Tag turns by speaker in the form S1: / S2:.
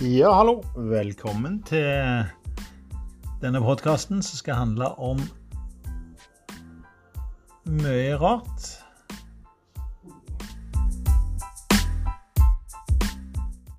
S1: Ja, hallo. Velkommen til denne podkasten som skal handle om mye rart.